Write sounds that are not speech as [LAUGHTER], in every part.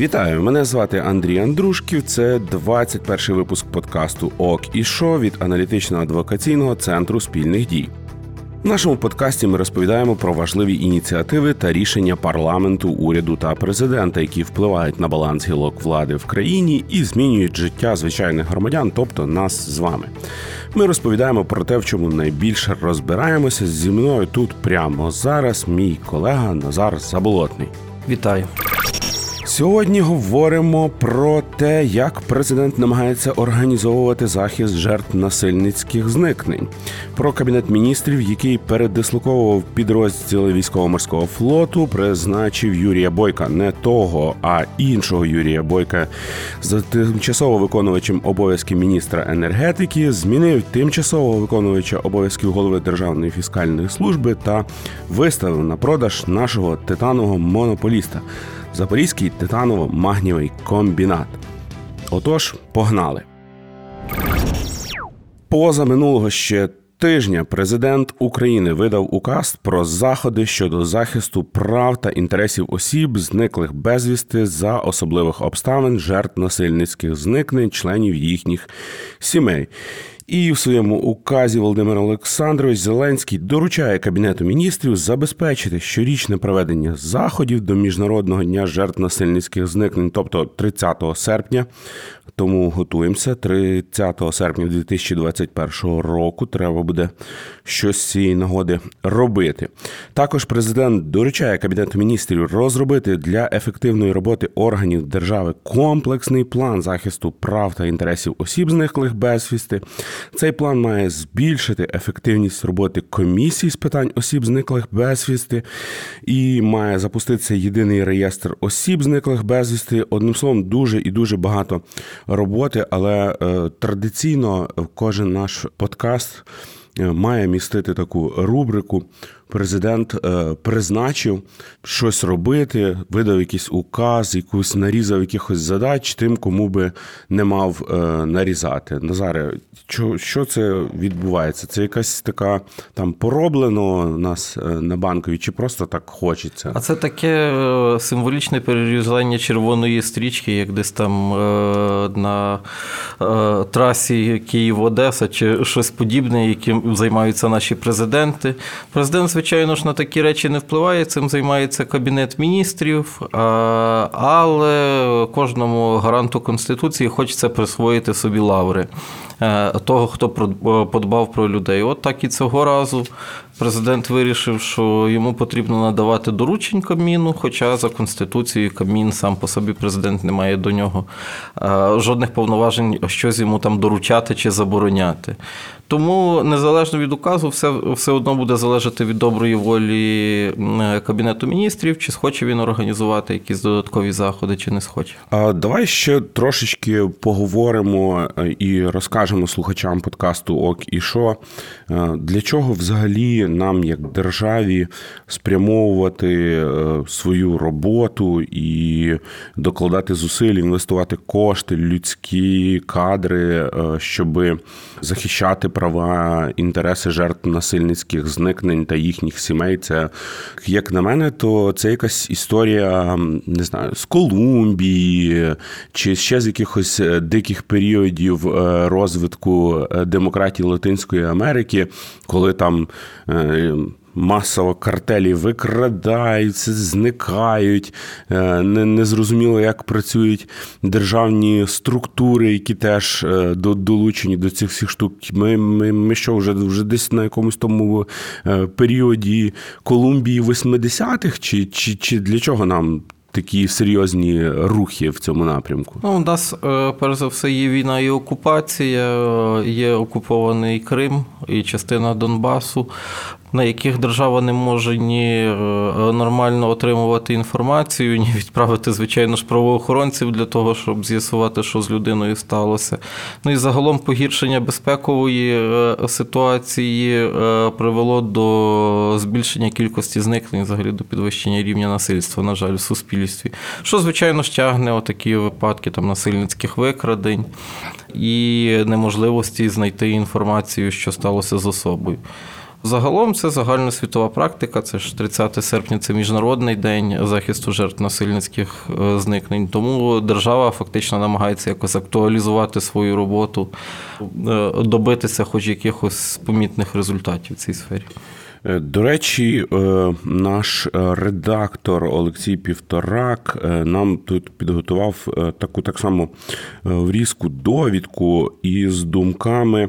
Вітаю! Мене звати Андрій Андрушків. Це 21 випуск подкасту ОК і Шо від аналітичного адвокаційного центру спільних дій. В нашому подкасті ми розповідаємо про важливі ініціативи та рішення парламенту, уряду та президента, які впливають на баланс гілок влади в країні і змінюють життя звичайних громадян, тобто нас з вами. Ми розповідаємо про те, в чому найбільше розбираємося зі мною тут прямо зараз. Мій колега Назар Заболотний. Вітаю. Сьогодні говоримо про те, як президент намагається організовувати захист жертв насильницьких зникнень, про кабінет міністрів, який передислоковував підрозділи військово-морського флоту, призначив Юрія Бойка, не того, а іншого Юрія Бойка. З тимчасово виконувачем обов'язків міністра енергетики, змінив тимчасово виконувача обов'язків голови державної фіскальної служби та виставив на продаж нашого титанового монополіста. Запорізький титаново-магнієвий комбінат. Отож, погнали. Поза минулого ще тижня президент України видав указ про заходи щодо захисту прав та інтересів осіб, зниклих безвісти за особливих обставин жертв насильницьких зникнень членів їхніх сімей. І в своєму указі Володимир Олександрович Зеленський доручає кабінету міністрів забезпечити щорічне проведення заходів до міжнародного дня жертв насильницьких зникнень, тобто 30 серпня. Тому готуємося 30 серпня 2021 року. Треба буде щось з цієї нагоди робити. Також президент доручає кабінету міністрів розробити для ефективної роботи органів держави комплексний план захисту прав та інтересів осіб, зниклих безвісти. Цей план має збільшити ефективність роботи комісій з питань осіб, зниклих безвісти, і має запуститися єдиний реєстр осіб, зниклих безвісти. Одним словом, дуже і дуже багато роботи, але е, традиційно кожен наш подкаст е, має містити таку рубрику президент е, призначив щось робити, видав якийсь указ, якусь нарізав якихось задач тим, кому би не мав е, нарізати. Назаре, що це відбувається? Це якась така там пороблено нас е, на банкові, чи просто так хочеться? А це таке символічне перерізання червоної стрічки, як десь там на трасі Київ-Одеса, чи щось подібне, яким займаються наші президенти. Президент звичайно ж, на такі речі не впливає. Цим займається Кабінет міністрів, але кожному гаранту Конституції хочеться присвоїти собі лаври того, хто подбав про людей. От так і цього разу президент вирішив, що йому потрібно надавати доручень Кабміну, хоча за Конституцією Кабмін сам по собі президент не має до нього жодних повноважень, щось йому там доручати чи забороняти. Тому незалежно від указу, все все одно буде залежати від доброї волі Кабінету міністрів, чи схоче він організувати якісь додаткові заходи, чи не схоче. Давай ще трошечки поговоримо е, і розкажемо слухачам подкасту Ок і що е, для чого взагалі нам, як державі, спрямовувати е, свою роботу і докладати зусиль, інвестувати кошти, людські кадри, щоб захищати права, інтереси жертв насильницьких зникнень та їхніх сімей. Це як на мене, то це якась історія не знаю з Колумбії чи ще з якихось е, диких періодів е, розвитку е, демократії Латинської Америки, коли там масово картелі викрадаються, зникають. Е, незрозуміло, як працюють державні структури, які теж е, долучені до цих всіх штук. Ми ми, ми що вже вже десь на якомусь тому е, періоді Колумбії 80-х, чи, чи, чи для чого нам? Такі серйозні рухи в цьому напрямку. Ну, у нас перш за все є війна і окупація, є окупований Крим і частина Донбасу на яких держава не може ні е, нормально отримувати інформацію, ні відправити, звичайно ж, правоохоронців для того, щоб з'ясувати, що з людиною сталося. Ну і загалом погіршення безпекової е, ситуації е, привело до збільшення кількості зникнень, взагалі до підвищення рівня насильства, на жаль, в суспільстві. Що, звичайно, тягне отакі випадки там насильницьких викрадень і неможливості знайти інформацію, що сталося з особою. Загалом це загальносвітова практика. Це ж 30 серпня, це міжнародний день захисту жертв насильницьких е, зникнень. Тому держава фактично намагається якось актуалізувати свою роботу, е, добитися, хоч якихось помітних результатів в цій сфері. Е, до речі, е, наш е, редактор Олексій Півторак нам тут підготував таку так само врізку довідку із думками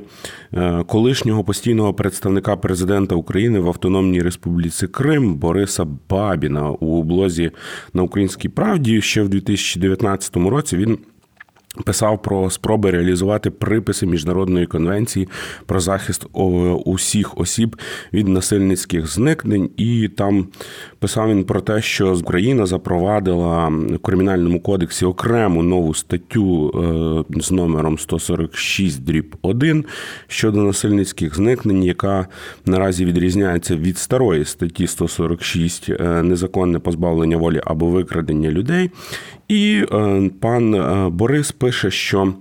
колишнього постійного представника президента України в Автономній Республіці Крим Бориса Бабіна у блозі на Українській правді ще в 2019 році. Він Писав про спроби реалізувати приписи міжнародної конвенції про захист усіх осіб від насильницьких зникнень, і там писав він про те, що Україна запровадила в кримінальному кодексі окрему нову статтю е, з номером 146 дріб 1 щодо насильницьких зникнень, яка наразі відрізняється від старої статті 146 е, незаконне позбавлення волі або викрадення людей. І е, пан е, Борис пише, що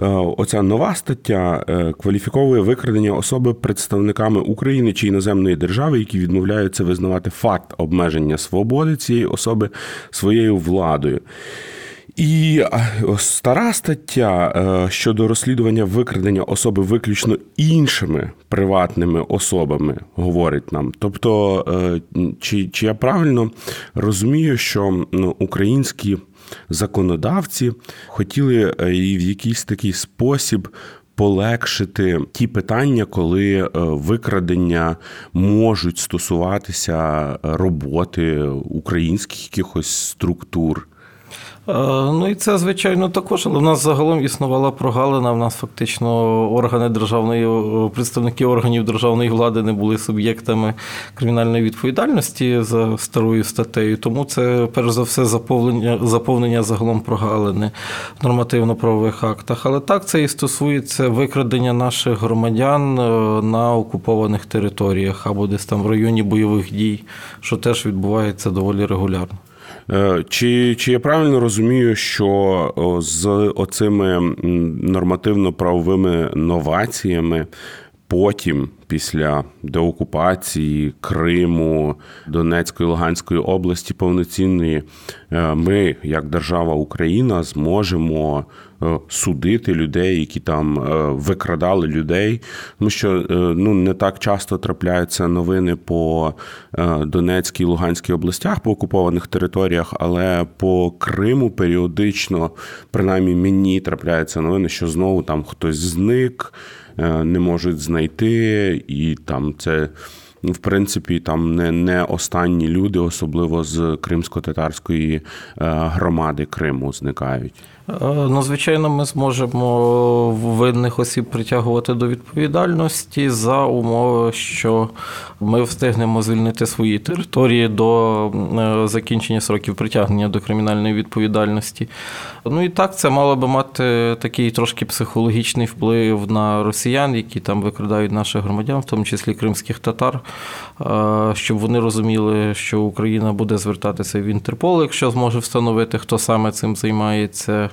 е, оця нова стаття кваліфіковує викрадення особи представниками України чи іноземної держави, які відмовляються визнавати факт обмеження свободи цієї особи своєю владою. І стара стаття щодо розслідування викрадення особи виключно іншими приватними особами говорить нам. Тобто, чи чи я правильно розумію, що ну, українські законодавці хотіли е, і в якийсь такий спосіб. Полегшити ті питання, коли е, викрадення можуть стосуватися роботи українських якихось структур. Е, ну і це, звичайно, також, але в нас загалом існувала прогалина. В нас фактично органи державної, представники органів державної влади не були суб'єктами кримінальної відповідальності за старою статтею. Тому це, перш за все, заповнення заповнення загалом прогалини в нормативно-правових актах. Але так це і стосується викрадення наших громадян е, на окупованих територіях або десь там в районі бойових дій, що теж відбувається доволі регулярно. Е, чи чи я правильно розумію, що з оцими нормативно-правовими новаціями потім, після деокупації Криму, Донецької Луганської області повноцінної, е, ми, як держава Україна, зможемо судити людей, які там е, викрадали людей, тому що ну не так часто трапляються новини по Донецькій Луганській областях по окупованих територіях, але по Криму періодично, принаймні мені трапляються новини, що знову там хтось зник. Е, не можуть знайти, і там це. В принципі, там не не останні люди, особливо з кримсько-татарської е, громади Криму, зникають. Е, ну, звичайно, ми зможемо винних осіб притягувати до відповідальності за умови, що ми встигнемо звільнити свої території до е, закінчення сроків притягнення до кримінальної відповідальності. Ну і так, це мало би мати такий трошки психологічний вплив на росіян, які там викрадають наших громадян, в тому числі кримських татар, щоб вони розуміли, що Україна буде звертатися в Інтерпол, якщо зможе встановити, хто саме цим займається.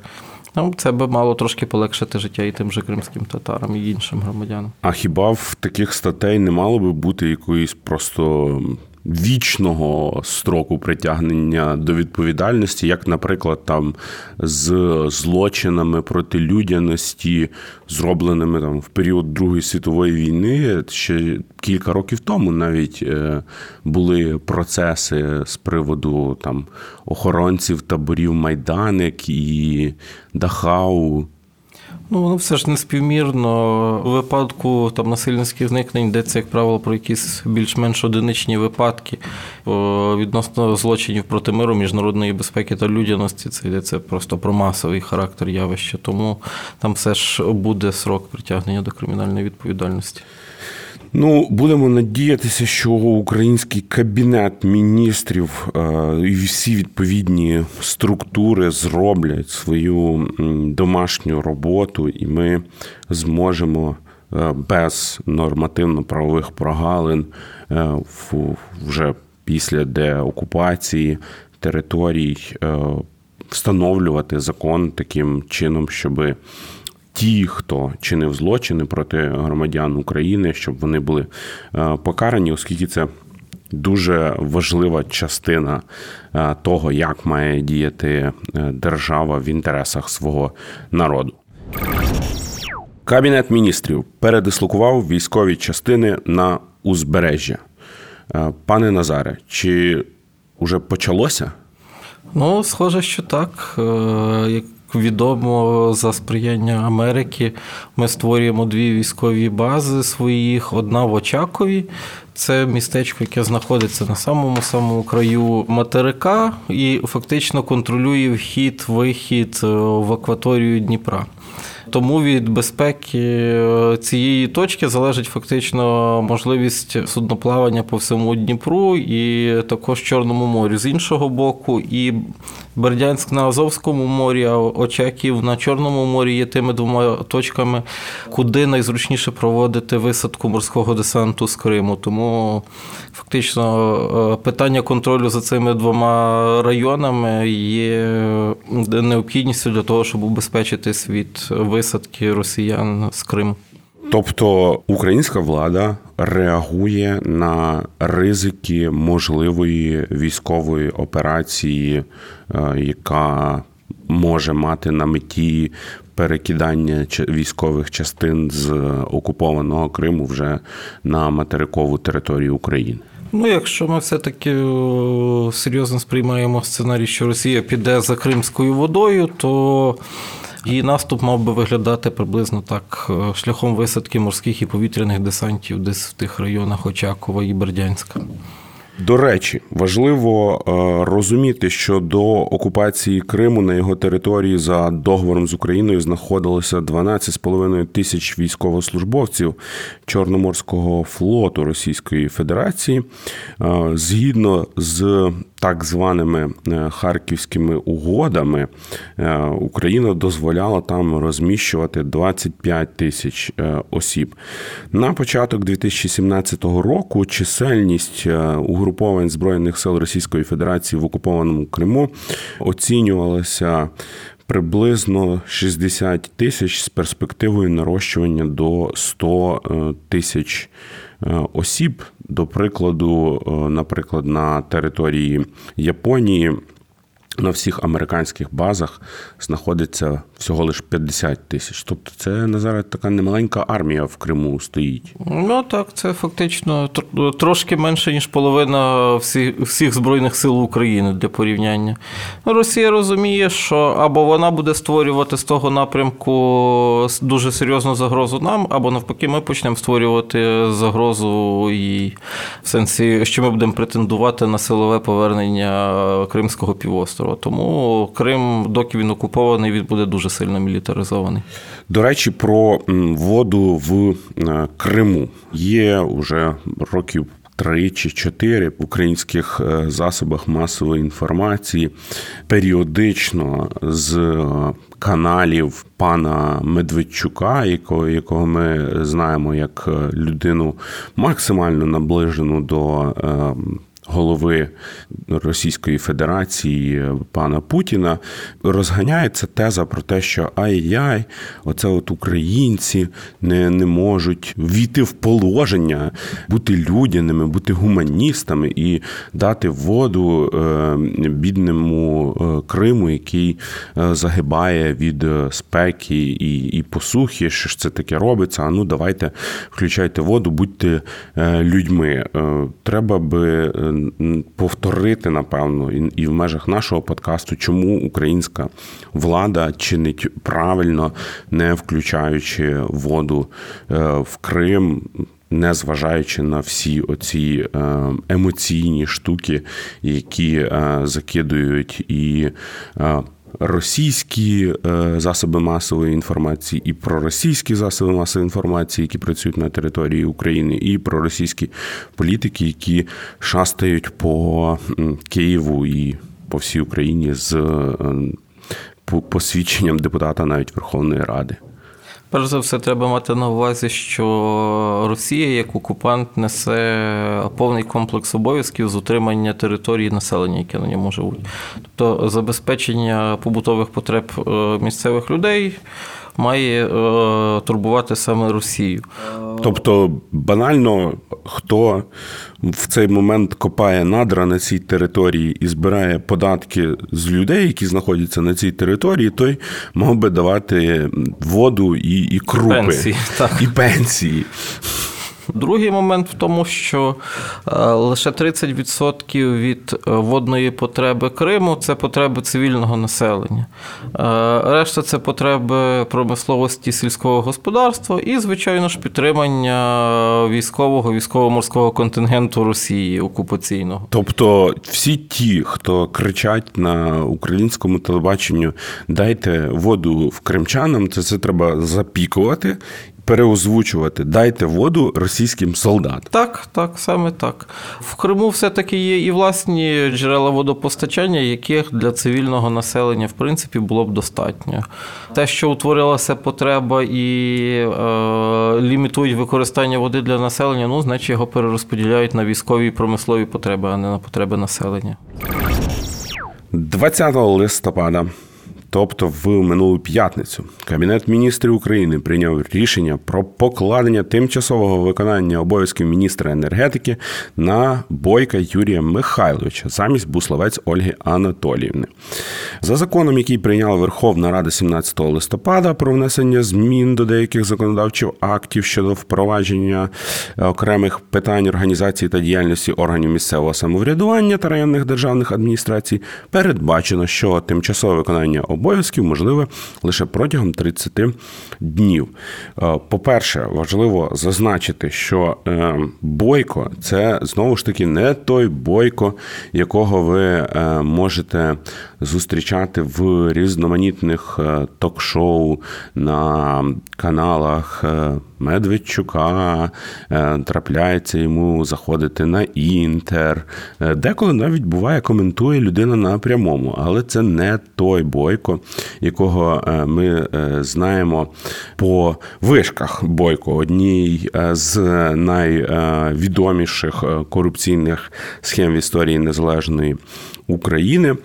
Ну, це би мало трошки полегшити життя і тим же кримським татарам, і іншим громадянам. А хіба в таких статей не мало би бути якоїсь просто вічного строку притягнення до відповідальності, як, наприклад, там з злочинами проти людяності, зробленими там в період Другої світової війни, ще кілька років тому навіть е, були процеси з приводу там охоронців таборів Майданик і Дахау. Ну, воно все ж не співмірно. У випадку там насильницьких зникнень йдеться, як правило, про якісь більш-менш одиничні випадки. Відносно злочинів проти миру, міжнародної безпеки та людяності, це йдеться просто про масовий характер явища. Тому там все ж буде срок притягнення до кримінальної відповідальності. Ну, будемо надіятися, що український кабінет міністрів е, і всі відповідні структури зроблять свою домашню роботу, і ми зможемо е, без нормативно-правових прогалин е, вже після деокупації територій встановлювати закон таким чином, щоб ті, хто чинив злочини проти громадян України, щоб вони були е, покарані, оскільки це дуже важлива частина е, того, як має діяти е, держава в інтересах свого народу. Кабінет міністрів передислокував військові частини на узбережжя. Пане Назаре, чи вже почалося? Ну, схоже, що так. Відомо за сприяння Америки. Ми створюємо дві військові бази своїх. Одна в Очакові. Це містечко, яке знаходиться на самому самому краю материка, і фактично контролює вхід, вихід е, в акваторію Дніпра. Тому від безпеки е, цієї точки залежить фактично можливість судноплавання по всьому Дніпру і також Чорному морю. З іншого боку, і Бердянськ на Азовському морі, а Очаків на Чорному морі є тими двома точками, куди найзручніше проводити висадку морського десанту з Криму. Тому фактично е, питання контролю за цими двома районами є необхідністю для того, щоб убезпечитись від висадки росіян з Криму. Тобто українська влада реагує на ризики можливої військової операції, е, яка може мати на меті перекидання військових частин з окупованого Криму вже на материкову територію України. Ну, якщо ми все-таки серйозно сприймаємо сценарій, що Росія піде за Кримською водою, то Її наступ мав би виглядати приблизно так е, шляхом висадки морських і повітряних десантів, десь в тих районах Очакова і Бердянська. До речі, важливо е, розуміти, що до окупації Криму на його території за договором з Україною знаходилося 12,5 тисяч військовослужбовців Чорноморського флоту Російської Федерації. Е, згідно з так званими е, харківськими угодами Україна дозволяла там розміщувати 25 тисяч осіб. На початок 2017 року чисельність угруповання угруповань збройних сил Російської Федерації в окупованому Криму оцінювалося приблизно 60 тисяч з перспективою нарощування до 100 е, тисяч е, осіб. До прикладу, е, наприклад, на території Японії. На всіх американських базах знаходиться всього лише 50 тисяч. Тобто, це на зараз така немаленька армія в Криму стоїть. Ну так, це фактично трошки менше ніж половина всіх всіх збройних сил України для порівняння. Росія розуміє, що або вона буде створювати з того напрямку дуже серйозну загрозу нам, або навпаки, ми почнемо створювати загрозу і в сенсі, що ми будемо претендувати на силове повернення Кримського півострова. Тому Крим, доки він окупований, він буде дуже сильно мілітаризований. До речі, про воду в е, Криму є вже років. Три чи чотири в українських е, засобах масової інформації періодично з е, каналів пана Медведчука, якого якого ми знаємо як людину максимально наближену до голови Російської Федерації пана Путіна розганяється теза про те, що ай-яй, оце от українці не не можуть війти в положення, бути людяними, бути гуманістами і дати воду е, бідному е, Криму, який е, загибає від спеки і і посухи. Що ж це таке робиться? А ну давайте включайте воду, будьте людьми. Треба би повторити, напевно, і в межах нашого подкасту, чому українська влада чинить правильно, не включаючи воду е, в Крим. Не зважаючи на всі оці е, емоційні штуки, які е, закидують і російські е, засоби масової інформації, і про російські засоби масової інформації, які працюють на території України, і про російські політики, які шастають по Києву і по всій Україні з е, посвідченням депутата навіть Верховної Ради. Перш за все, треба мати на увазі, що Росія як окупант несе повний комплекс обов'язків з утримання території населення, яке на ньому живуть. Тобто забезпечення побутових потреб е, місцевих людей, має турбувати саме Росію. Тобто банально хто в цей момент копає надра на цій території і збирає податки з людей, які знаходяться на цій території, той мав би давати воду і і крупи пенсії, так. і пенсії. Другий момент в тому, що е, лише 30% від е, водної потреби Криму це потреби цивільного населення. Е, решта це потреби промисловості сільського господарства і, звичайно ж, підтримання військового військово-морського контингенту Росії окупаційного. Тобто, всі ті, хто кричать на українському телебаченню, дайте воду в кримчанам, це це треба запікувати переозвучувати Дайте воду російським солдатам. Так, так, саме так. В Криму все-таки є і власні джерела водопостачання, яких для цивільного населення в принципі було б достатньо. Те, що утворилася потреба і е, лімітують використання води для населення, ну, значить його перерозподіляють на військові і промислові потреби, а не на потреби населення. 20 листопада Тобто, в минулу п'ятницю Кабінет міністрів України прийняв рішення про покладення тимчасового виконання обов'язків міністра енергетики на бойка Юрія Михайловича замість Бусловець Ольги Анатоліївни. За законом, який прийняла Верховна Рада 17 листопада про внесення змін до деяких законодавчих актів щодо впровадження окремих питань організації та діяльності органів місцевого самоврядування та районних державних адміністрацій, передбачено, що тимчасове виконання обов'язків можливе лише протягом 30 днів. Е, по-перше, важливо зазначити, що е, бойко це знову ж таки не той бойко, якого ви е, можете зустрічати в різноманітних ток-шоу на каналах Медведчука, трапляється йому заходити на інтер. Деколи навіть буває, коментує людина на прямому, але це не той бойко. Бойко, якого е, ми е, знаємо по вишках Бойко, одній е, з найвідоміших корупційних схем в історії незалежної України.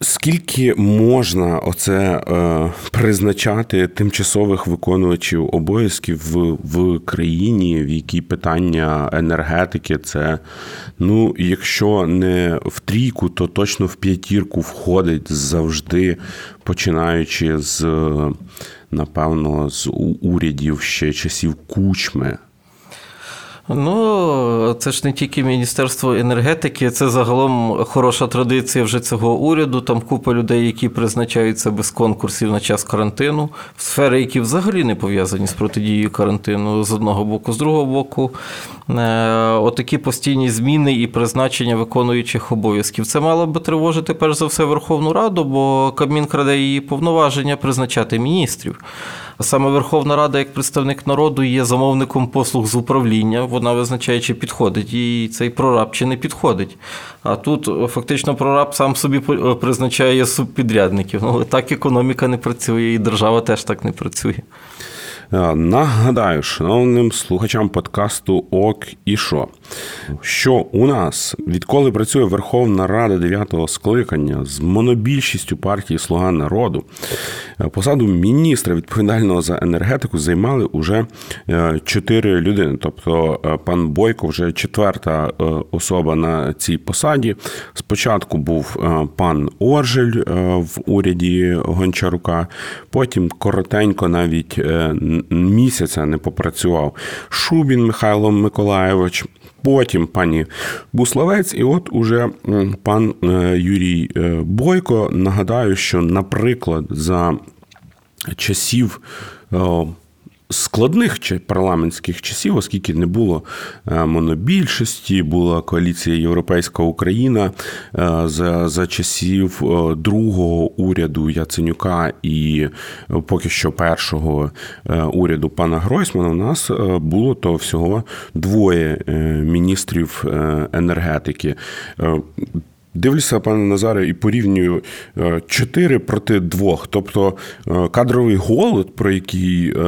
Скільки можна оце е, призначати тимчасових виконувачів обов'язків в в країні, в якій питання енергетики це, ну, якщо не в трійку, то точно в п'ятірку входить завжди, починаючи з, напевно, з урядів ще часів кучми. Ну, це ж не тільки Міністерство енергетики, це загалом хороша традиція вже цього уряду. Там купа людей, які призначаються без конкурсів на час карантину, в сфери, які взагалі не пов'язані з протидією карантину з одного боку, з другого боку. Е, отакі постійні зміни і призначення виконуючих обов'язків. Це мало би тривожити перш за все Верховну Раду, бо Кабмін краде її повноваження призначати міністрів. Саме Верховна Рада, як представник народу, є замовником послуг з управління. Вона визначає, чи підходить і цей прораб чи не підходить. А тут фактично прораб сам собі призначає субпідрядників. Ну, Так економіка не працює, і держава теж так не працює. Е, нагадаю, шановним слухачам подкасту Ок і що, що у нас відколи працює Верховна Рада 9-го скликання з монобільшістю партії Слуга народу, е, посаду міністра відповідального за енергетику займали уже е, чотири людини. Тобто пан Бойко вже четверта особа на цій посаді. Спочатку був пан Оржель в уряді Гончарука, потім коротенько навіть місяця не попрацював. Шубін Михайло Миколаєвич. Потім пані Буславець, і от уже пан е, Юрій е, Бойко. Нагадаю, що, наприклад, за часів складних парламентських часів, оскільки не було е, монобільшості, була коаліція Європейська Україна е, за за часів е, другого уряду Яценюка і поки що першого уряду пана Гройсмана. У нас було то всього двоє міністрів енергетики. Дивлюся, пане Назаре, і порівнюю 4 е, проти 2. Тобто е, кадровий голод, про який е,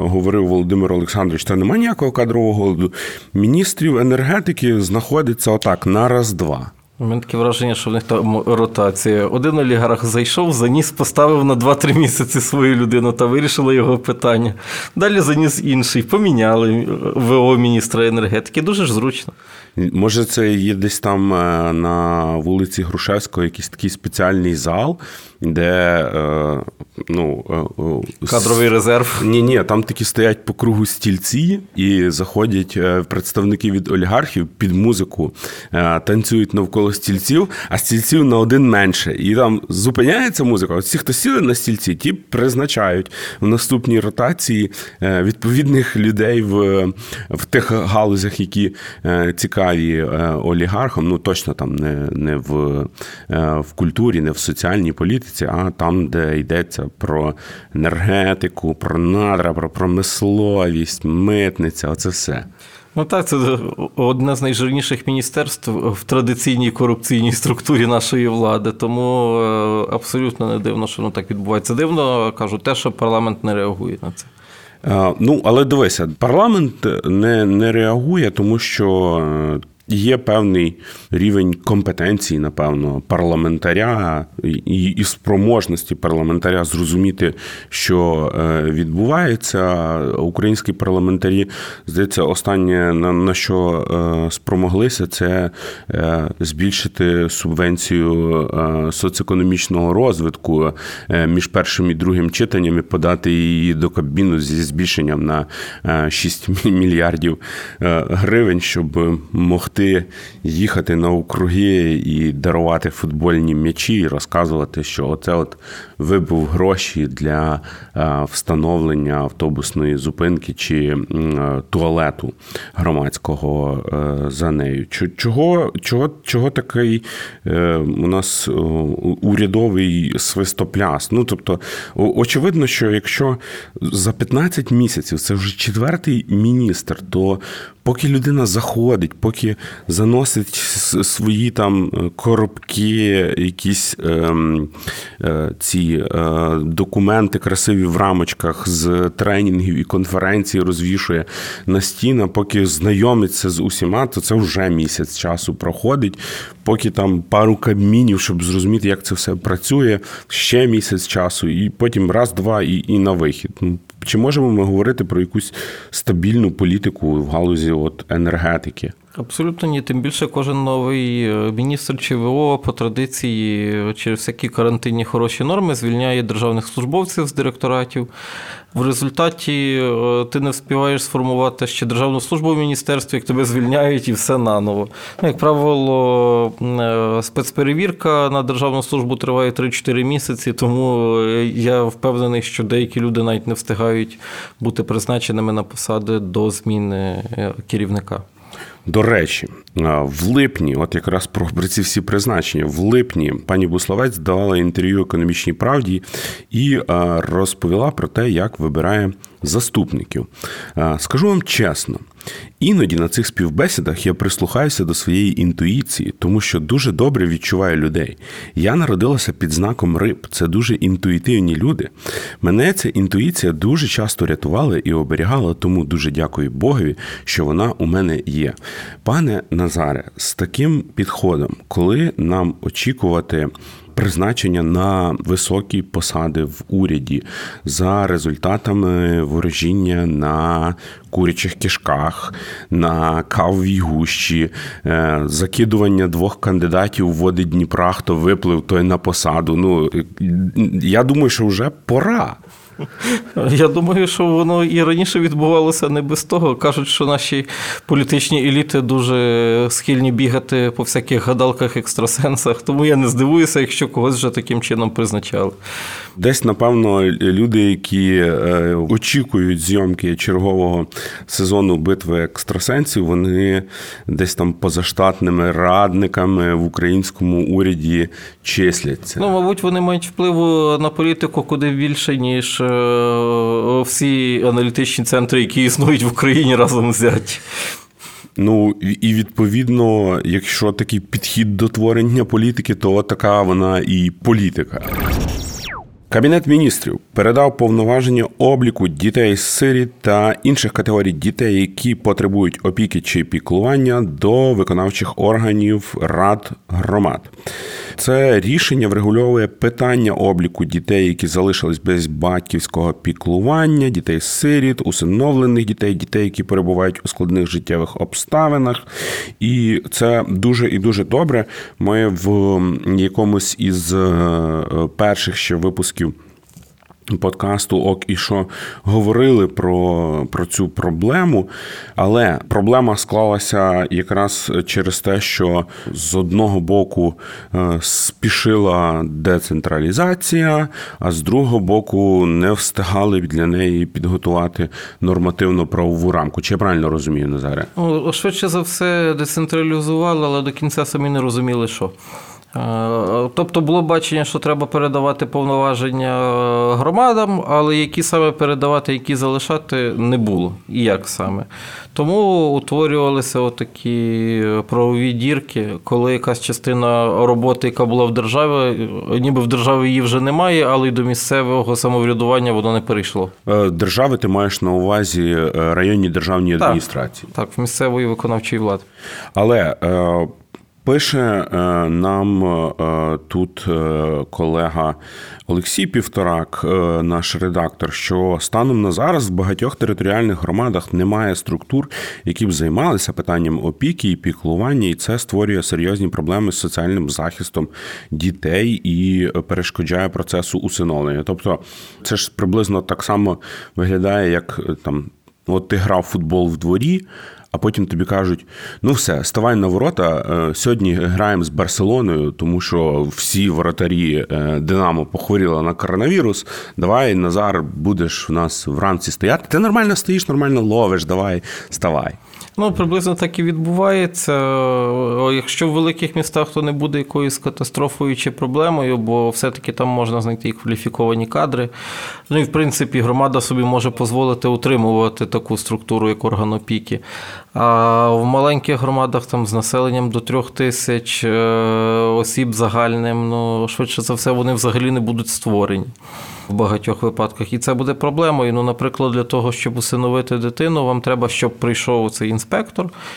говорив Володимир Олександрович, та немає ніякого кадрового голоду. Міністрів енергетики знаходиться отак на раз-два. У мене таке враження, що в них там ротація. Один олігарх зайшов, заніс, поставив на 2-3 місяці свою людину та вирішили його питання. Далі заніс інший, поміняли ВО міністра енергетики. Дуже ж зручно. Може, це є десь там е, на вулиці Грушевського якийсь такий спеціальний зал, де е, ну, е, кадровий резерв. Ні, ні, там такі стоять по кругу стільці і заходять представники від олігархів під музику, танцюють навколо стільців, а стільців на один менше. І там зупиняється музика. От всі, хто сіли на стільці, ті призначають в наступній ротації відповідних людей в, в тих галузях, які цікаві цікаві е, олігархам, ну точно там не не в е, в культурі, не в соціальній політиці, а там, де йдеться про енергетику, про надра, про промисловість, митниця оце все. Ну так, це одне з найжирніших міністерств в традиційній корупційній структурі нашої влади. Тому е, абсолютно не дивно, що воно так відбувається. Дивно кажу, те, що парламент не реагує на це. Ну, але дивися, парламент не не реагує, тому що е, Є певний рівень компетенції, напевно, парламентаря і і спроможності парламентаря зрозуміти, що е, відбувається. Українські парламентарі, здається, останнє на, на що е, спромоглися, це е, збільшити субвенцію соціокономічного розвитку між першим і другим читанням і подати її до Кабміну зі збільшенням на 6 мільярдів гривень, щоб могти могти їхати на округи і дарувати футбольні м'ячі, і розказувати, що оце от вибув гроші для е, встановлення автобусної зупинки чи е, туалету громадського е, за нею. Чого чого, чого такий у нас урядовий свистопляс? Ну тобто, очевидно, що якщо за 15 місяців це вже четвертий міністр, то поки людина заходить, поки заносить свої там коробки, якісь е, е, ці е, документи красиві в рамочках з тренінгів і конференцій розвішує на стіна, поки знайомиться з усіма, то це вже місяць часу проходить. Поки там пару кабмінів, щоб зрозуміти, як це все працює, ще місяць часу, і потім раз-два і і на вихід. Ну, чи можемо ми говорити про якусь стабільну політику в галузі от енергетики? Абсолютно ні. Тим більше кожен новий е, міністр ЧВО по традиції е, через всякі карантинні хороші норми звільняє державних службовців з директоратів. В результаті е, ти не встигаєш сформувати ще державну службу в міністерстві, як тебе звільняють і все наново. Ну, Як правило, спецперевірка на державну службу триває 3-4 місяці, тому я впевнений, що деякі люди навіть не встигають бути призначеними на посади до зміни керівника. До речі, в липні, от якраз про ці всі призначення, в липні пані Буславець давала інтерв'ю економічній правді і розповіла про те, як вибирає заступників. Скажу вам чесно, іноді на цих співбесідах я прислухаюся до своєї інтуїції, тому що дуже добре відчуваю людей. Я народилася під знаком риб, це дуже інтуїтивні люди. Мене ця інтуїція дуже часто рятувала і оберігала, тому дуже дякую Богові, що вона у мене є. Пане Назаре, з таким підходом, коли нам очікувати призначення на високі посади в уряді за результатами ворожіння на курячих кишках, на кавовій гущі, е, закидування двох кандидатів в води Дніпра, хто виплив той на посаду. Ну я думаю, що вже пора. [LAUGHS] Я думаю, що воно і раніше відбувалося не без того. Кажуть, що наші політичні еліти дуже схильні бігати по всяких гадалках, екстрасенсах. Тому я не здивуюся, якщо когось вже таким чином призначали. Десь, напевно, люди, які е, очікують зйомки чергового сезону битви екстрасенсів, вони десь там позаштатними радниками в українському уряді числяться. Ну, мабуть, вони мають впливу на політику куди більше, ніж всі аналітичні центри, які існують в Україні разом взяті. Ну і відповідно, якщо такий підхід до творення політики, то така вона і політика. Кабінет міністрів передав повноваження обліку дітей з сиріт та інших категорій дітей, які потребують опіки чи піклування до виконавчих органів рад громад. Це рішення врегульовує питання обліку дітей, які залишились без батьківського піклування, дітей з сиріт, усиновлених дітей, дітей, які перебувають у складних життєвих обставинах. І це дуже і дуже добре. Ми в якомусь із е, перших ще випусків подкасту Ок і що говорили про про цю проблему, але проблема склалася якраз через те, що з одного боку е, спішила децентралізація, а з другого боку не встигали для неї підготувати нормативно правову рамку. Чи я правильно розумію, Назаре? Ну, швидше за все, децентралізували, але до кінця самі не розуміли, що. Е, тобто було бачення, що треба передавати повноваження е, громадам, але які саме передавати, які залишати, не було. І як саме. Тому утворювалися такі правові дірки, коли якась частина роботи, яка була в державі, ніби в державі її вже немає, але й до місцевого самоврядування воно не перейшло. Е, держави ти маєш на увазі районні державні адміністрації. Так, так в місцевої виконавчої влади. Але Пише е, нам е, тут е, колега Олексій Півторак, наш редактор, що станом на зараз в багатьох територіальних громадах немає структур, які б займалися питанням опіки і піклування, і це створює серйозні проблеми з соціальним захистом дітей і перешкоджає процесу усиновлення. Тобто, це ж приблизно так само виглядає, як там. От ти грав футбол в дворі, а потім тобі кажуть: ну все, ставай на ворота. Е, сьогодні граємо з Барселоною, тому що всі воротарі е, Динамо похворіли на коронавірус. Давай, Назар, будеш у нас вранці стояти. Ти нормально стоїш, нормально ловиш, давай, ставай. Ну, приблизно так і відбувається. Якщо в великих містах то не буде якоюсь катастрофою чи проблемою, бо все-таки там можна знайти і кваліфіковані кадри. Ну і в принципі громада собі може дозволити утримувати таку структуру, як орган опіки. А в маленьких громадах там з населенням до трьох тисяч е, осіб загальним, ну швидше за все, вони взагалі не будуть створені в багатьох випадках. І це буде проблемою. Ну, наприклад, для того, щоб усиновити дитину, вам треба, щоб прийшов цей інспектор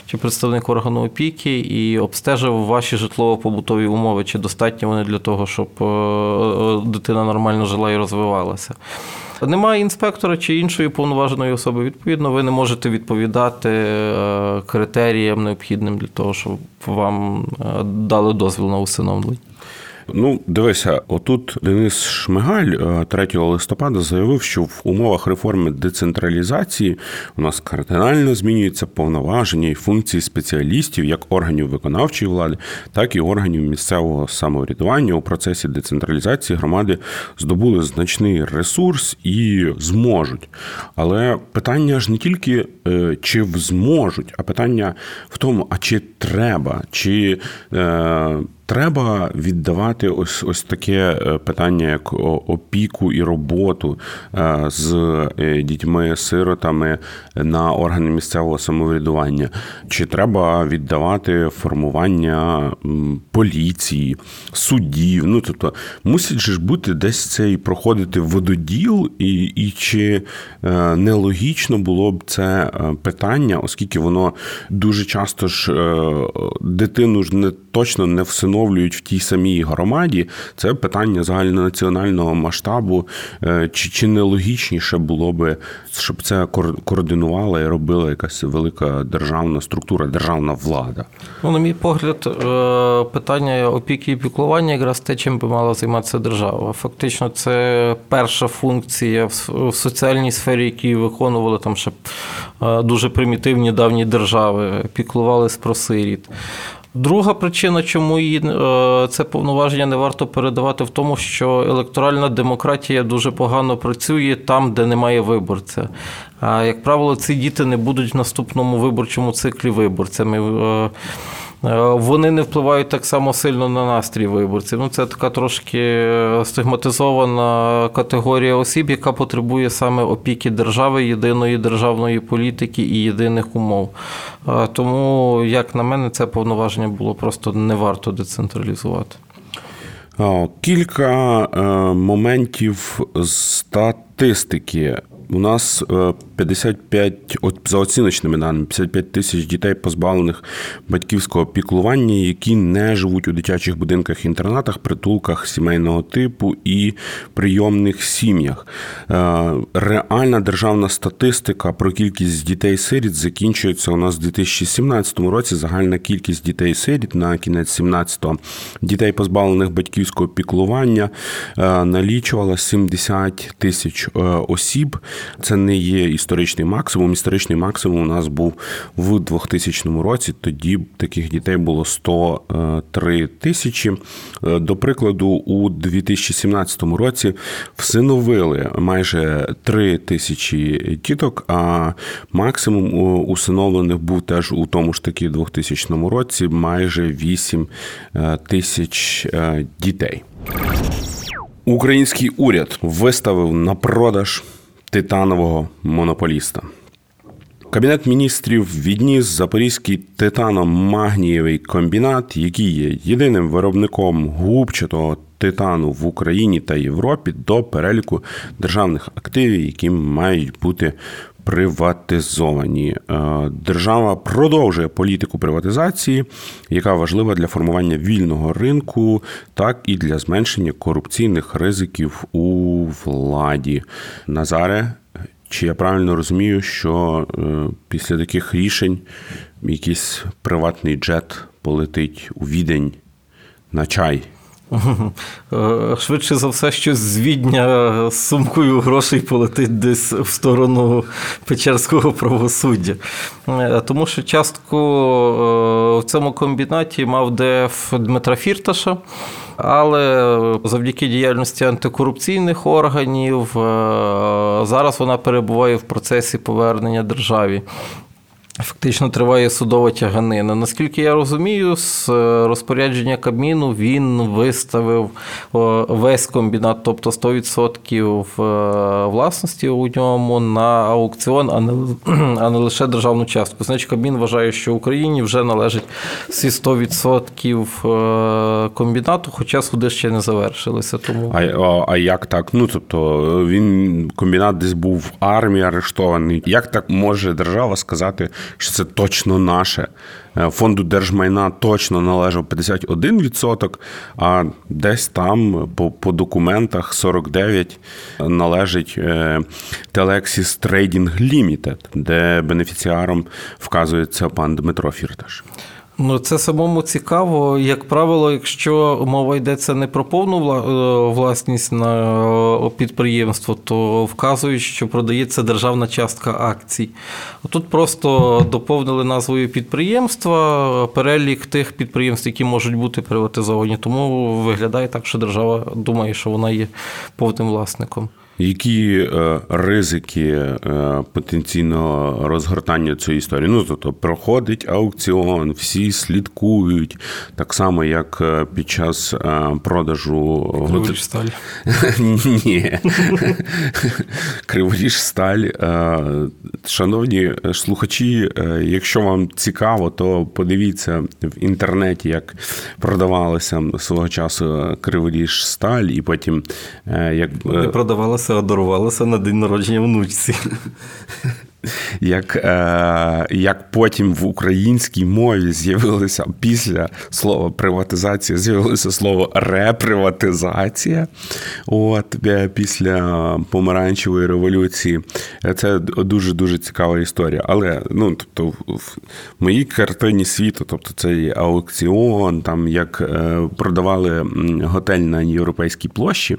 чи представник органу опіки і обстежив ваші житлово-побутові умови, чи достатньо вони для того, щоб е, е, дитина нормально жила і розвивалася. Немає інспектора чи іншої повноваженої особи. Відповідно, ви не можете відповідати е, критеріям необхідним для того, щоб вам дали дозвіл на усиновлення. Ну, дивися, отут Денис Шмигаль 3 е, листопада заявив, що в умовах реформи децентралізації у нас кардинально змінюються повноваження і функції спеціалістів як органів виконавчої влади, так і органів місцевого самоврядування у процесі децентралізації громади здобули значний ресурс і зможуть. Але питання ж не тільки е, чи зможуть, а питання в тому, а чи треба, чи е, Треба віддавати ось ось таке е, питання, як опіку і роботу е, з е, дітьми-сиротами на органи місцевого самоврядування. Чи треба віддавати формування поліції, суддів? Ну тобто мусить же ж бути десь цей проходити вододіл, і, і чи нелогічно було б це питання, оскільки воно дуже часто ж дитину ж не точно не всиновлюють в тій самій громаді. Це питання загальнонаціонального масштабу. Е, чи чи не логічніше було би, щоб це координувала і робила якась велика державна структура, державна влада? Ну, на мій погляд, е, питання опіки і піклування якраз те, чим би мала займатися держава. Фактично, це перша функція в соціальній сфері, які виконували там ще е, дуже примітивні давні держави, піклувались про сиріт. Друга причина, чому її е, це повноваження не варто передавати, в тому, що електоральна демократія дуже погано працює там, де немає виборця. А як правило, ці діти не будуть в наступному виборчому циклі виборцями. Е, вони не впливають так само сильно на настрій виборців. Ну, Це така трошки е, стигматизована категорія осіб, яка потребує саме опіки держави, єдиної державної політики і єдиних умов. Е, тому, як на мене, це повноваження було просто не варто децентралізувати. Кілька моментів статистики. У нас 55, е, за оціночними даними, 55 тисяч дітей позбавлених батьківського піклування, які не живуть у дитячих будинках, інтернатах, притулках сімейного типу і прийомних сім'ях. Е, реальна державна статистика про кількість дітей-сиріт закінчується у нас в 2017 році. Загальна кількість дітей-сиріт на кінець 17-го дітей, позбавлених батьківського піклування, е, налічувала 70 тисяч осіб. Це не є історичний максимум. Історичний максимум у нас був в 2000 році. Тоді таких дітей було 103 тисячі. Е, до прикладу, у 2017 році всиновили майже 3 тисячі діток, а максимум усиновлених був теж у тому ж таки 2000 році майже 8 е, тисяч е, дітей. Український уряд виставив на продаж титанового монополіста. Кабінет міністрів відніс Запорізький титано-магнієвий комбінат, який є єдиним виробником губчатого титану в Україні та Європі, до переліку державних активів, які мають бути приватизовані. Е, держава продовжує політику приватизації, яка важлива для формування вільного ринку, так і для зменшення корупційних ризиків у владі. Назаре. Чи я правильно розумію, що е, після таких рішень якийсь приватний джет полетить у відень на чай? Е, швидше за все, щось з Відня з сумкою грошей полетить десь в сторону Печерського правосуддя. Е, тому що частку е, в цьому комбінаті мав ДФ Дмитра Фірташа, але завдяки діяльності антикорупційних органів зараз вона перебуває в процесі повернення державі. Фактично триває судова тяганина. Наскільки я розумію, з е, розпорядження Кабміну він виставив весь комбінат, тобто 100% е, власності у ньому на аукціон, а не [CLEARS THROAT] а не лише державну частку. Значить, Кабмін вважає, що Україні вже належить всі 100% е, комбінату, хоча суди ще не завершилися. Тому а, а, а як так? Ну тобто він комбінат десь був в армії арештований. Як так може держава сказати? Що це точно наше. Е, фонду держмайна точно належав 51%, а десь там по по документах 49 належить е, Telexis Trading Limited, де бенефіціаром вказується пан Дмитро Фірташ. Ну, це самому цікаво. Як правило, якщо мова йдеться не про повну е, власність на е, підприємство, то вказують, що продається державна частка акцій. Тут просто доповнили назвою підприємства, перелік тих підприємств, які можуть бути приватизовані. Тому виглядає так, що держава думає, що вона є повним власником. Які е, ризики е, потенційного розгортання цієї історії? Ну тобто проходить аукціон, всі слідкують так само, як е, під час продажу Криворіж сталь. [LAUGHS] Ні. Криворіж сталь. Шановні слухачі, якщо вам цікаво, то подивіться в інтернеті, як продавалося свого часу Криворіж сталь, і потім як продавалося все одарувалося на день народження внучці [LAUGHS] як е, як потім в українській мові з'явилося після слова приватизація, з'явилося слово реприватизація. От е, після помаранчевої революції. Це дуже дуже цікава історія. Але ну, тобто, в моїй картині світу, тобто це є аукціон, там як е, продавали готель на європейській площі.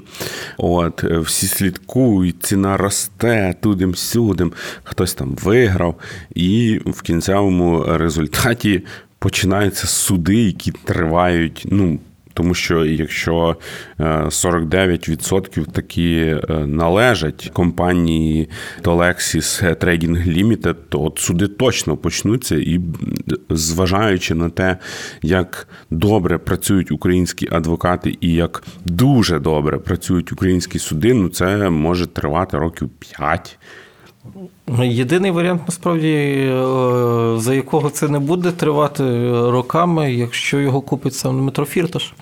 От, всі слідкують, ціна росте тудим-сюдим. Хтось там виграв, і в кінцевому результаті починаються суди, які тривають. ну, тому що якщо 49% е, такі е, належать компанії Толексіс Trading Limited, то от суди точно почнуться, і зважаючи на те, як добре працюють українські адвокати і як дуже добре працюють українські суди, ну це може тривати років 5. Єдиний варіант, насправді, е, за якого це не буде тривати роками, якщо його купить сам Дмитро Фірташ.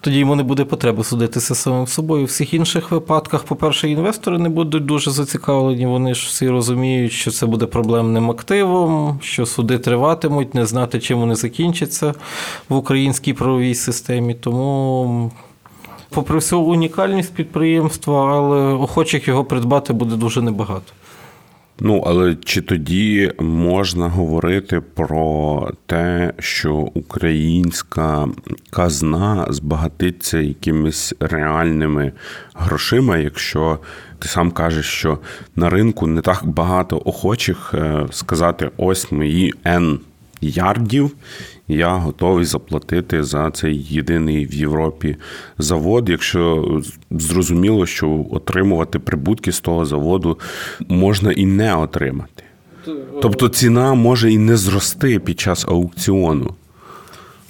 тоді йому не буде потреби судитися самим собою. У всіх інших випадках, по-перше, інвестори не будуть дуже зацікавлені. Вони ж всі розуміють, що це буде проблемним активом, що суди триватимуть, не знати, чим вони закінчаться в українській правовій системі. Тому. Попри всю унікальність підприємства, але охочих його придбати буде дуже небагато. Ну, але чи тоді можна говорити про те, що українська казна збагатиться якимись реальними грошима, якщо ти сам кажеш, що на ринку не так багато охочих е, сказати ось мої N ярдів, я готовий заплатити за цей єдиний в Європі завод, якщо зрозуміло, що отримувати прибутки з того заводу можна і не отримати. Тобто ціна може і не зрости під час аукціону.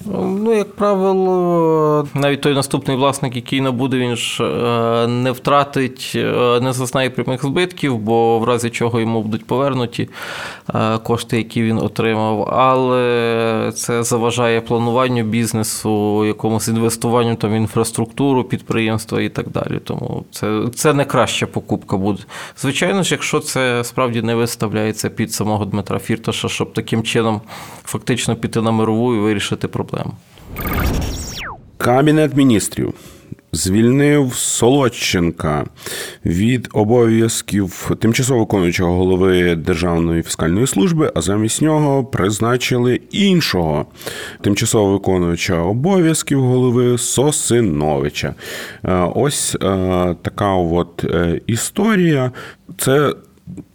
Ну, як правило, навіть той наступний власник, який набуде, він ж е, не втратить, е, не зазнає прямих збитків, бо в разі чого йому будуть повернуті е, кошти, які він отримав. Але це заважає плануванню бізнесу, якомусь інвестуванню там в інфраструктуру, підприємства і так далі. Тому це це не краща покупка буде. Звичайно ж, якщо це справді не виставляється під самого Дмитра Фірташа, щоб таким чином фактично піти на мирову і вирішити проблему проблему. Кабінет міністрів. Звільнив Солодченка від обов'язків тимчасово виконуючого голови Державної фіскальної служби, а замість нього призначили іншого тимчасово виконуючого обов'язків голови Сосиновича. Е, ось е, така от е, історія. Це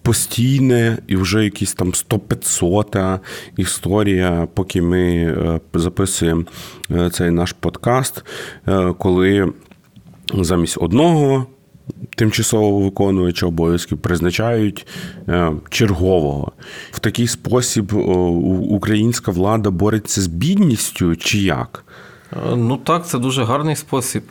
постійне і вже якісь там 100-500 історія, поки ми е, записуємо е, цей наш подкаст, е, коли замість одного. Тимчасово виконувача обов'язків призначають чергового. В такий спосіб українська влада бореться з бідністю чи як? Ну так, це дуже гарний спосіб.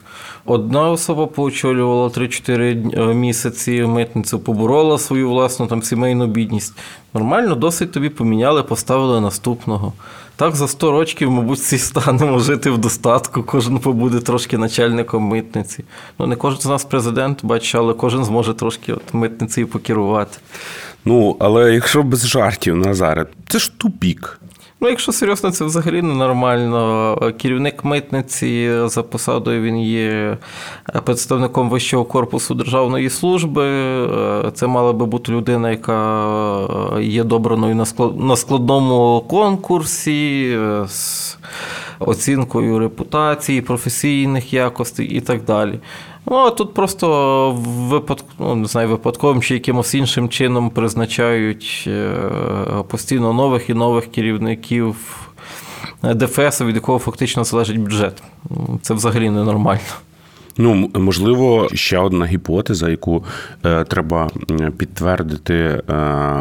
Одна особа поочолювала 3-4 е, місяці митницю, поборола свою власну там сімейну бідність. Нормально, досить тобі поміняли, поставили наступного. Так, за 100 років, мабуть, всі станемо жити в достатку, кожен побуде трошки начальником митниці. Ну, не кожен з нас президент, бачиш, але кожен зможе трошки от митницею покерувати. Ну, але якщо без жартів, Назаре, це ж тупік. Ну, якщо серйозно, це взагалі ненормально. Керівник митниці за посадою він є представником вищого корпусу державної служби. Це мала би бути людина, яка є добраною на складному конкурсі. з Оцінкою репутації, професійних якостей і так далі. Ну, а тут просто випадк, ну, не знаю, випадковим чи якимось іншим чином призначають е, постійно нових і нових керівників ДФС, від якого фактично залежить бюджет. Це взагалі ненормально. Ну, можливо, ще одна гіпотеза, яку е, треба підтвердити е,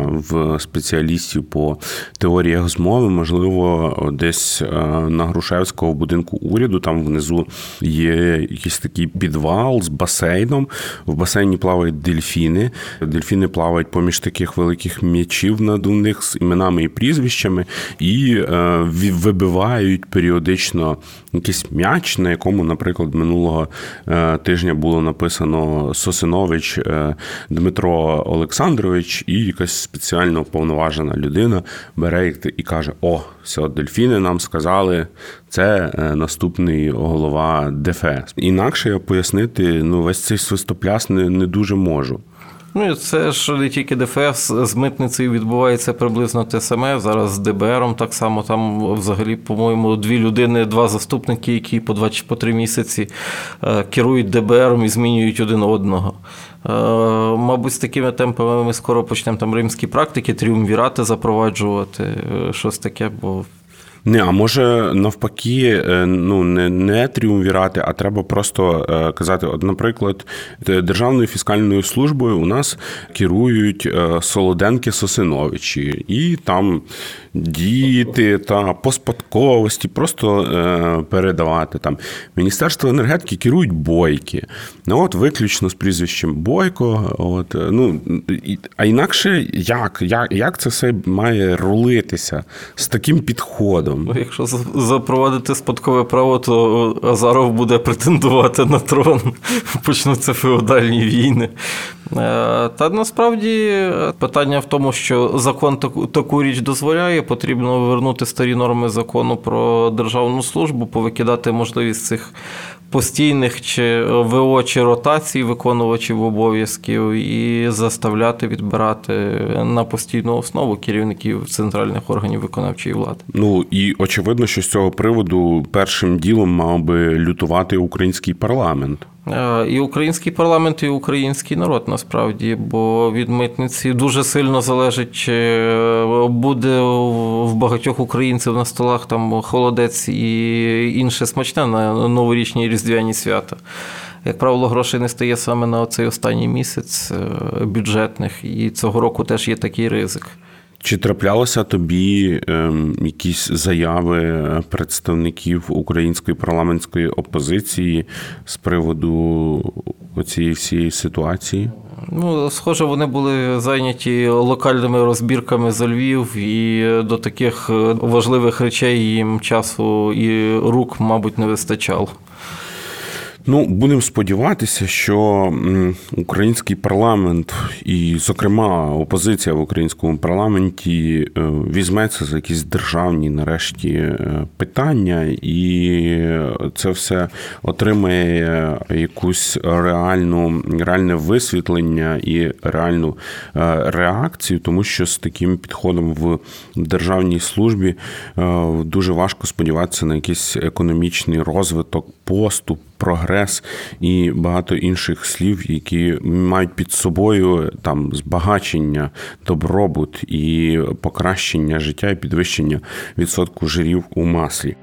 в спеціалістів по теоріях змови. Можливо, десь е, на Грушевського будинку уряду там внизу є якийсь такий підвал з басейном. В басейні плавають дельфіни. Дельфіни плавають поміж таких великих м'ячів надувних з іменами і прізвищами, і вибивають періодично якийсь м'яч, на якому, наприклад, минулого. Е, тижня було написано Сосинович е, Дмитро Олександрович, і якась спеціально повноважена людина бере і каже: О, все, дельфіни нам сказали, це е, наступний голова ДФС. Інакше я пояснити, ну весь цей свистопляс не, не дуже можу. Ну, це ж не тільки ДФС з митницею відбувається приблизно те саме. Зараз з ДБРом так само там взагалі, по-моєму, дві людини, два заступники, які по два чи по три місяці е, керують ДБРом і змінюють один одного. Е, мабуть, з такими темпами ми скоро почнемо там римські практики, тріумвірати запроваджувати, е, щось таке, бо не, а може навпаки, е, ну не не тріумвірати, а треба просто е, казати: от, наприклад, Державною фіскальною службою у нас керують е, Солоденки Сосиновичі, і там діти та по спадковості, просто е, передавати там. Міністерство енергетики керують бойки. Ну от виключно з прізвищем Бойко. От, е, ну, А інакше як? як? Як це все має рулитися з таким підходом? Ну, Якщо запровадити спадкове право, то Азаров буде претендувати на трон. [LAUGHS] Почнуться феодальні війни. Е, та насправді питання в тому, що закон таку, таку річ дозволяє, потрібно вернути старі норми закону про державну службу, повикидати можливість цих постійних чи ВО чи ротацій виконувачів обов'язків і заставляти відбирати на постійну основу керівників центральних органів виконавчої влади. Ну і очевидно, що з цього приводу першим ділом мав би лютувати український парламент. Е, і український парламент, і український народ насправді, бо від митниці дуже сильно залежить, чи е, буде в багатьох українців на столах там холодець і інше смачне на новорічні різдвяні свята. Як правило, грошей не стає саме на цей останній місяць е, бюджетних, і цього року теж є такий ризик. Чи траплялося тобі ем, якісь заяви представників української парламентської опозиції з приводу цієї всієї ситуації? Ну, схоже, вони були зайняті локальними розбірками за Львів, і до таких важливих речей їм часу і рук, мабуть, не вистачало. Ну, будемо сподіватися, що український парламент, і, зокрема, опозиція в українському парламенті е, візьметься за якісь державні нарешті е, питання, і це все отримає якусь реальну реальне висвітлення і реальну е, реакцію, тому що з таким підходом в державній службі дуже важко сподіватися на якийсь економічний розвиток, поступ прогрес і багато інших слів, які мають під собою там збагачення, добробут і покращення життя і підвищення відсотку жирів у маслі.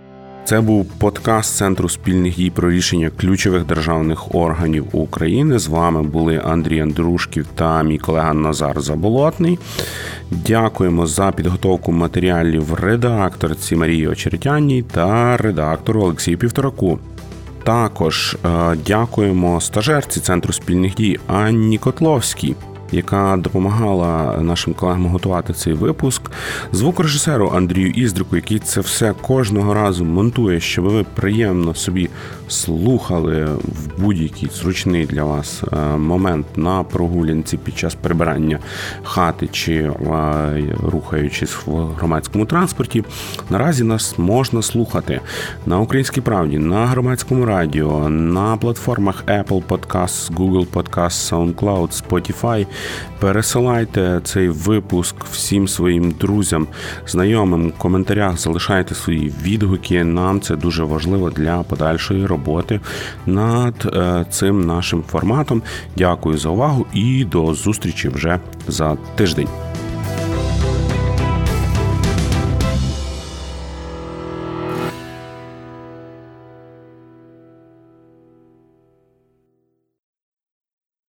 Це був подкаст Центру спільних дій про рішення ключових державних органів України. З вами були Андрій Андрушків та мій колега Назар Заболотний. Дякуємо за підготовку матеріалів редакторці Марії Очеретяній та редактору Олексію Півтораку. Також е, дякуємо стажерці центру спільних дій Анні Котловській яка допомагала нашим колегам готувати цей випуск, звукорежисеру Андрію Іздрику, який це все кожного разу монтує, щоб ви приємно собі слухали в будь-який зручний для вас е, момент на прогулянці під час прибирання хати чи е, рухаючись в громадському транспорті. Наразі нас можна слухати на українській правді, на громадському радіо, на платформах Apple Podcasts, Google Podcasts, SoundCloud, Spotify Пересилайте цей випуск всім своїм друзям, знайомим в коментарях залишайте свої відгуки. Нам це дуже важливо для подальшої роботи над е, цим нашим форматом. Дякую за увагу і до зустрічі вже за тиждень.